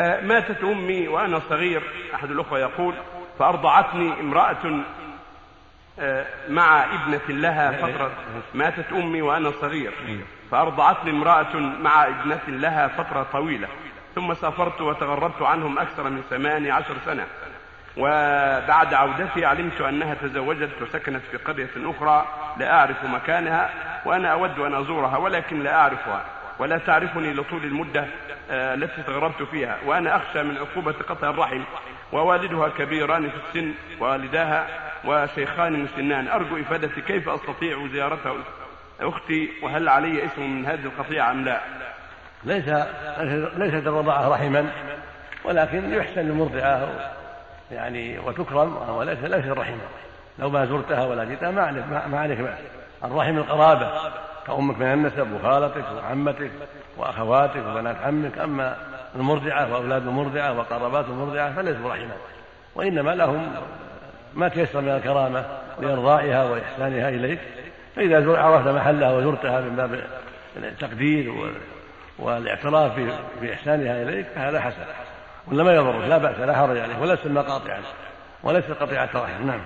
آه، ماتت أمي وأنا صغير أحد الأخوة يقول فأرضعتني امرأة آه، مع ابنة لها فترة. ماتت أمي وأنا صغير. فأرضعتني امرأة مع ابنة لها فترة طويلة. ثم سافرت وتغربت عنهم أكثر من ثماني عشر سنة. وبعد عودتي علمت أنها تزوجت وسكنت في قرية أخرى لا أعرف مكانها وأنا أود أن أزورها ولكن لا أعرفها ولا تعرفني لطول المدة. التي تغربت فيها وأنا أخشى من عقوبة قطع الرحم ووالدها كبيران في السن ووالداها وشيخان مسنان أرجو إفادتي كيف أستطيع زيارة أختي وهل علي اسم من هذه القطيعة أم لا؟ ليس ليست الرضاعة رحما ولكن يحسن المرضعة يعني وتكرم وليس ليس رحما. لو ما زرتها ولا جئتها ما عليك ما عليك الرحم القرابة. كأمك من النسب وخالتك وعمتك وأخواتك وبنات عمك. أما المرضعة وأولاد المرضعة وقرابات المرضعة فليسوا رحما وإنما لهم ما تيسر من الكرامة لإرضائها وإحسانها إليك. فإذا عرفت محلها وزرتها من باب التقدير والاعتراف بإحسانها إليك فهذا حسن. ولا ما يضرك لا بأس لا حرج عليك ولست قاطعا وليس قطيعة رحم. نعم.